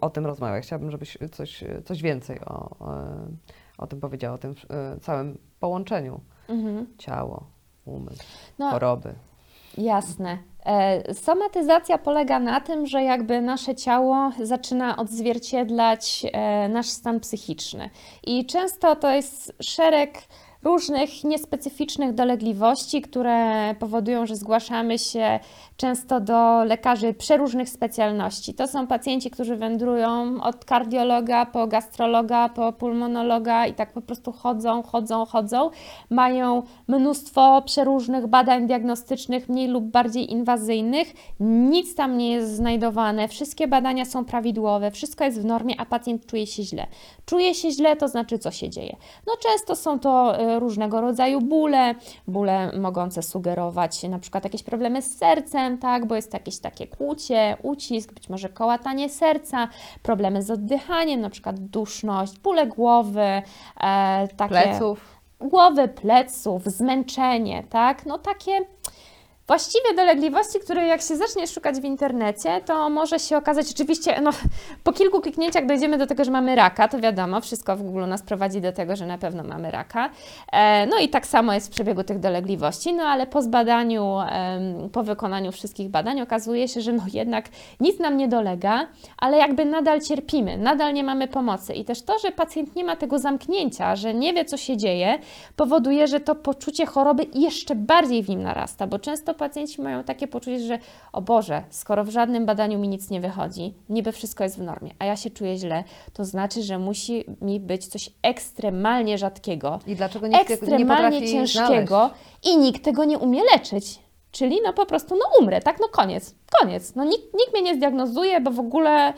Speaker 2: o tym rozmawia. Chciałabym, żebyś coś, coś więcej o, o tym powiedziała, o tym całym połączeniu
Speaker 1: Mhm.
Speaker 2: ciało, umysł,
Speaker 1: No,
Speaker 2: choroby.
Speaker 1: Jasne. E, Somatyzacja polega na tym, że jakby nasze ciało zaczyna odzwierciedlać e, nasz stan psychiczny. I często to jest szereg różnych niespecyficznych dolegliwości, które powodują, że zgłaszamy się często do lekarzy przeróżnych specjalności. To są pacjenci, którzy wędrują od kardiologa po gastrologa, po pulmonologa i tak po prostu chodzą, chodzą, chodzą. Mają mnóstwo przeróżnych badań diagnostycznych, mniej lub bardziej inwazyjnych. Nic tam nie jest znajdowane, wszystkie badania są prawidłowe, wszystko jest w normie, a pacjent czuje się źle. Czuje się źle, to znaczy co się dzieje? No często są to e, różnego rodzaju bóle, bóle mogące sugerować na przykład jakieś problemy z sercem, tak, bo jest jakieś takie kłucie, ucisk, być może kołatanie serca, problemy z oddychaniem, na przykład duszność, bóle głowy, e, takie
Speaker 2: Pleców.
Speaker 1: głowy, pleców, zmęczenie, tak? No takie właściwie dolegliwości, które jak się zacznie szukać w internecie, to może się okazać oczywiście, no po kilku kliknięciach dojdziemy do tego, że mamy raka, to wiadomo, wszystko w Google nas prowadzi do tego, że na pewno mamy raka. E, no i tak samo jest w przebiegu tych dolegliwości, no ale po zbadaniu, po wykonaniu wszystkich badań okazuje się, że no jednak nic nam nie dolega, ale jakby nadal cierpimy, nadal nie mamy pomocy. I też to, że pacjent nie ma tego zamknięcia, że nie wie, co się dzieje, powoduje, że to poczucie choroby jeszcze bardziej w nim narasta, bo często pacjenci mają takie poczucie, że o Boże, skoro w żadnym badaniu mi nic nie wychodzi, niby wszystko jest w normie, a ja się czuję źle, to znaczy, że musi mi być coś ekstremalnie rzadkiego,
Speaker 2: I dlaczego nikt nie
Speaker 1: ekstremalnie
Speaker 2: potrafi
Speaker 1: ciężkiego
Speaker 2: znaleźć?
Speaker 1: i nikt tego nie umie leczyć. Czyli no po prostu no umrę, tak? No koniec, koniec. No nikt, nikt mnie nie zdiagnozuje, bo w ogóle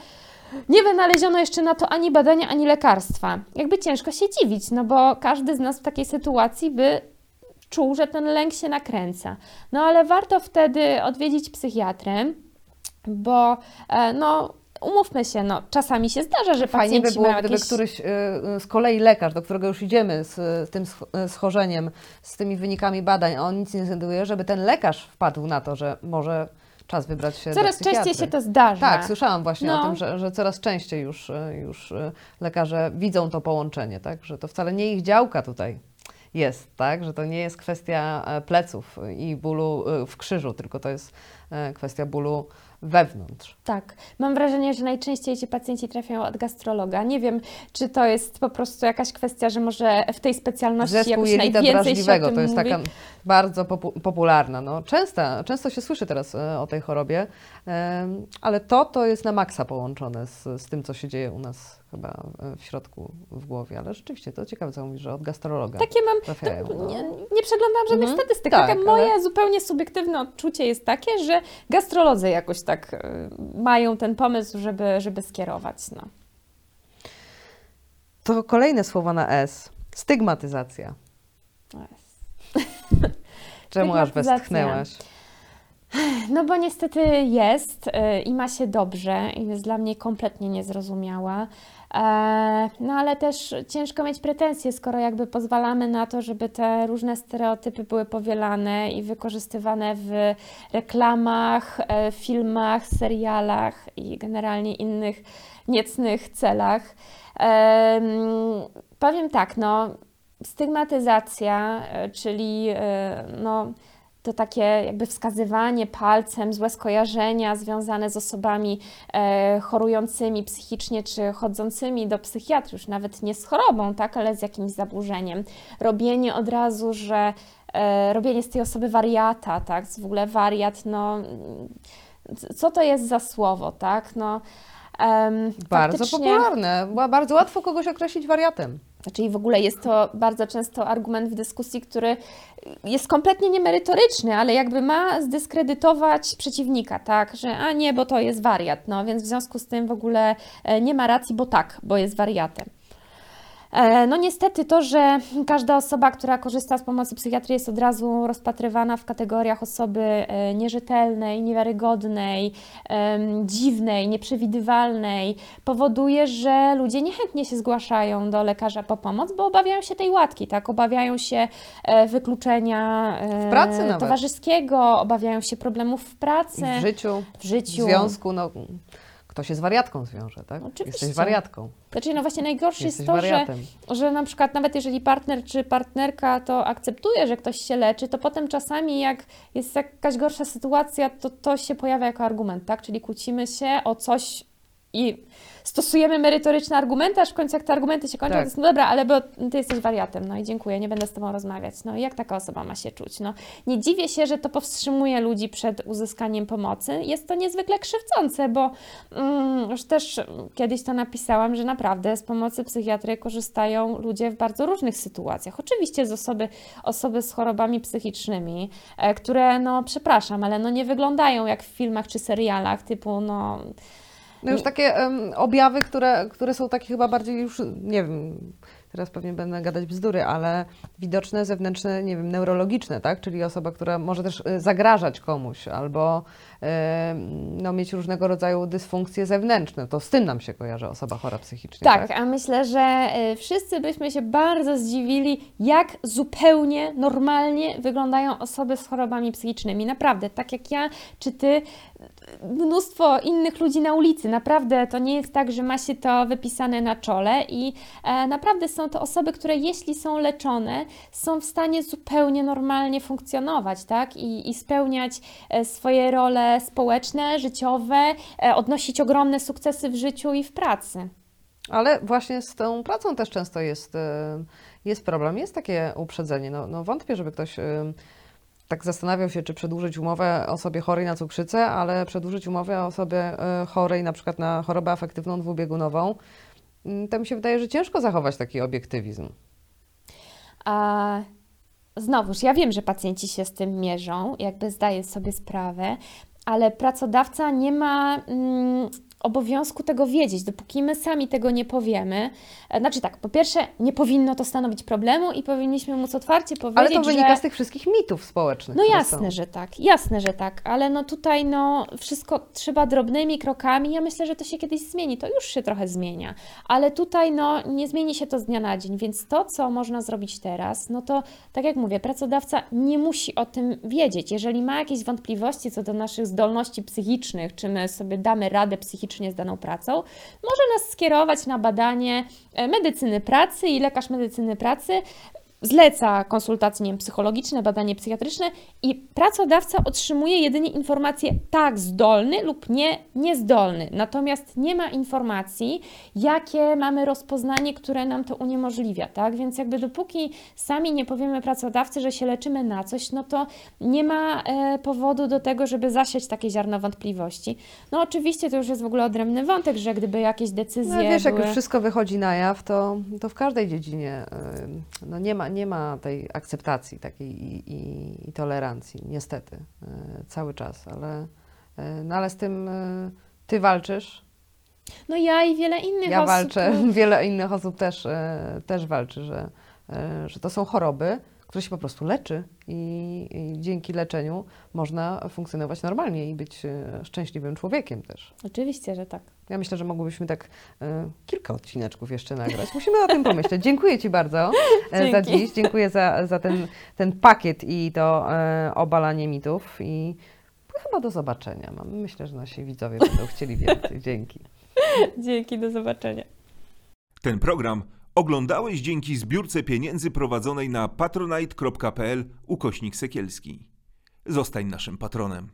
Speaker 1: nie wynaleziono jeszcze na to ani badania, ani lekarstwa. Jakby ciężko się dziwić, no bo każdy z nas w takiej sytuacji by czuł, że ten lęk się nakręca. No ale warto wtedy odwiedzić psychiatrę, bo e, no umówmy się, no czasami się zdarza, że
Speaker 2: Fajnie by było, gdyby
Speaker 1: jakieś...
Speaker 2: któryś y, y, z kolei lekarz, do którego już idziemy z, z tym sch- y, schorzeniem, z tymi wynikami badań, a on nic nie znajduje, żeby ten lekarz wpadł na to, że może czas wybrać się
Speaker 1: Coraz częściej się to zdarza.
Speaker 2: Tak, słyszałam właśnie o
Speaker 1: No.
Speaker 2: tym, że, że coraz częściej już, y, już y, lekarze widzą to połączenie, tak? że to wcale nie ich działka tutaj jest, tak? że to nie jest kwestia e, pleców i bólu y, w krzyżu, tylko to jest e, kwestia bólu wewnątrz.
Speaker 1: Tak. Mam wrażenie, że najczęściej ci pacjenci trafiają od gastrologa. Nie wiem, czy to jest po prostu jakaś kwestia, że może w tej specjalności
Speaker 2: Zespół
Speaker 1: jakoś najwięcej się o tym
Speaker 2: to jest
Speaker 1: mówi.
Speaker 2: taka bardzo popu- popularna. No, często, często się słyszy teraz e, o tej chorobie, ale to to jest na maksa połączone z, z tym, co się dzieje u nas chyba e, w środku w głowie. Ale rzeczywiście to ciekawe, co mówisz, że od gastrologa
Speaker 1: Takie mam.
Speaker 2: trafiają.
Speaker 1: To
Speaker 2: No.
Speaker 1: nie, nie przeglądałam żadnych
Speaker 2: Mhm.
Speaker 1: statystyk.
Speaker 2: Tak, ale-
Speaker 1: moje zupełnie subiektywne odczucie jest takie, że gastrolodzy jakoś tak y, mają ten pomysł, żeby, żeby skierować. No.
Speaker 2: To kolejne słowo na S. Stygmatyzacja.
Speaker 1: Jest-
Speaker 2: Czemu aż westchnęłaś?
Speaker 1: No bo niestety jest y, i ma się dobrze i jest dla mnie kompletnie niezrozumiała. E, No ale też ciężko mieć pretensje, skoro jakby pozwalamy na to, żeby te różne stereotypy były powielane i wykorzystywane w reklamach, e, filmach, serialach i generalnie innych niecnych celach. Em, Powiem tak, no stygmatyzacja, e, czyli e, no to takie jakby wskazywanie palcem, złe skojarzenia związane z osobami e, chorującymi psychicznie czy chodzącymi do psychiatry, już nawet nie z chorobą, tak, ale z jakimś zaburzeniem. Robienie od razu, że robienie z tej osoby wariata, tak, w ogóle wariat, no co to jest za słowo, tak, no em,
Speaker 2: Bardzo
Speaker 1: faktycznie-
Speaker 2: popularne. Była bardzo łatwo kogoś określić wariatem.
Speaker 1: Czyli w ogóle jest to bardzo często argument w dyskusji, który jest kompletnie niemerytoryczny, ale jakby ma zdyskredytować przeciwnika, tak, że a nie, bo to jest wariat, no więc w związku z tym w ogóle e, nie ma racji, bo tak, bo jest wariatem. E, No niestety to, że każda osoba, która korzysta z pomocy psychiatrii jest od razu rozpatrywana w kategoriach osoby e, nierzetelnej, niewiarygodnej, dziwnej, nieprzewidywalnej, powoduje, że ludzie niechętnie się zgłaszają do lekarza po pomoc, bo obawiają się tej łatki, tak? Obawiają się e, wykluczenia
Speaker 2: W
Speaker 1: towarzyskiego, obawiają się problemów w pracy,
Speaker 2: W życiu,
Speaker 1: w
Speaker 2: w
Speaker 1: życiu.
Speaker 2: związku, no kto się z wariatką zwiąże, tak?
Speaker 1: Oczywiście.
Speaker 2: Jesteś wariatką.
Speaker 1: Znaczy, no właśnie najgorsze jest to, że że na przykład nawet jeżeli partner czy partnerka to akceptuje, że ktoś się leczy, to potem czasami jak jest jakaś gorsza sytuacja, to to się pojawia jako argument, tak? Czyli kłócimy się o coś i stosujemy merytoryczne argumenty, aż w końcu jak te argumenty się kończą,
Speaker 2: Tak.
Speaker 1: to jest no dobra, ale bo ty jesteś wariatem, no i dziękuję, nie będę z tobą rozmawiać. No i jak taka osoba ma się czuć? No nie dziwię się, że to powstrzymuje ludzi przed uzyskaniem pomocy. Jest to niezwykle krzywdzące, bo mm, już też kiedyś to napisałam, że naprawdę z pomocy psychiatry korzystają ludzie w bardzo różnych sytuacjach. Oczywiście z osoby, osoby z chorobami psychicznymi, e, które, no przepraszam, ale no nie wyglądają jak w filmach czy serialach typu, no
Speaker 2: No już takie em, objawy, które, które są takie chyba bardziej już, nie wiem, teraz pewnie będę gadać bzdury, ale widoczne, zewnętrzne, nie wiem, neurologiczne, tak? Czyli osoba, która może też y, zagrażać komuś albo em, no, mieć różnego rodzaju dysfunkcje zewnętrzne. To z tym nam się kojarzy osoba chora psychicznie, tak?
Speaker 1: Tak, a myślę, że y, wszyscy byśmy się bardzo zdziwili, jak zupełnie normalnie wyglądają osoby z chorobami psychicznymi. Naprawdę, tak jak ja czy ty, mnóstwo innych ludzi na ulicy. Naprawdę to nie jest tak, że ma się to wypisane na czole i e, naprawdę są to osoby, które jeśli są leczone, są w stanie zupełnie normalnie funkcjonować, tak? I, i spełniać e, swoje role społeczne, życiowe, e, odnosić ogromne sukcesy w życiu i w pracy.
Speaker 2: Ale właśnie z tą pracą też często jest, y, jest problem, jest takie uprzedzenie. No, no wątpię, żeby ktoś y, tak zastanawiał się, czy przedłużyć umowę osobie chorej na cukrzycę, ale przedłużyć umowę osobie y, chorej na przykład na chorobę afektywną dwubiegunową, mm, to mi się wydaje, że ciężko zachować taki obiektywizm.
Speaker 1: A znowuż, ja wiem, że pacjenci się z tym mierzą, jakby zdaję sobie sprawę, ale pracodawca nie ma mm, obowiązku tego wiedzieć, dopóki my sami tego nie powiemy. E, Znaczy tak, po pierwsze, nie powinno to stanowić problemu i powinniśmy móc otwarcie powiedzieć,
Speaker 2: Ale to wynika
Speaker 1: że...
Speaker 2: z tych wszystkich mitów społecznych.
Speaker 1: No jasne, że tak, jasne, że tak, ale no tutaj no wszystko trzeba drobnymi krokami. Ja myślę, że to się kiedyś zmieni, to już się trochę zmienia, ale tutaj no nie zmieni się to z dnia na dzień, więc to, co można zrobić teraz, no to tak jak mówię, pracodawca nie musi o tym wiedzieć. Jeżeli ma jakieś wątpliwości co do naszych zdolności psychicznych, czy my sobie damy radę psychicznie z daną pracą, może nas skierować na badanie e, medycyny pracy i lekarz medycyny pracy zleca konsultacje wiem, psychologiczne, badanie psychiatryczne i pracodawca otrzymuje jedynie informację tak zdolny lub nie niezdolny. Natomiast nie ma informacji, jakie mamy rozpoznanie, które nam to uniemożliwia, tak? Więc jakby dopóki sami nie powiemy pracodawcy, że się leczymy na coś, no to nie ma e, powodu do tego, żeby zasiać takie ziarno wątpliwości. No oczywiście to już jest w ogóle odrębny wątek, że gdyby jakieś decyzje
Speaker 2: No, wiesz, jak
Speaker 1: były...
Speaker 2: już wszystko wychodzi na jaw, to, to w każdej dziedzinie y, no nie, ma, nie ma tej akceptacji takiej i, i, i tolerancji, niestety, y, cały czas, ale, y, no, ale z tym y, ty walczysz,
Speaker 1: No ja i wiele innych
Speaker 2: ja
Speaker 1: osób.
Speaker 2: walczę, wiele innych osób też, też walczy, że, że to są choroby, które się po prostu leczy i, i dzięki leczeniu można funkcjonować normalnie i być szczęśliwym człowiekiem też.
Speaker 1: Oczywiście, że tak.
Speaker 2: Ja myślę, że mogłybyśmy tak e, kilka odcineczków jeszcze nagrać. Musimy o tym pomyśleć. Dziękuję Ci bardzo e, za
Speaker 1: Dzięki.
Speaker 2: dziś. Dziękuję za, za ten, ten pakiet i to e, obalanie mitów. I chyba do zobaczenia. Mam- Myślę, że nasi widzowie będą chcieli więcej. Dzięki.
Speaker 1: Dzięki, do zobaczenia.
Speaker 3: Ten program oglądałeś dzięki zbiórce pieniędzy prowadzonej na patronite.pl ukośnik sekielski. Zostań naszym patronem.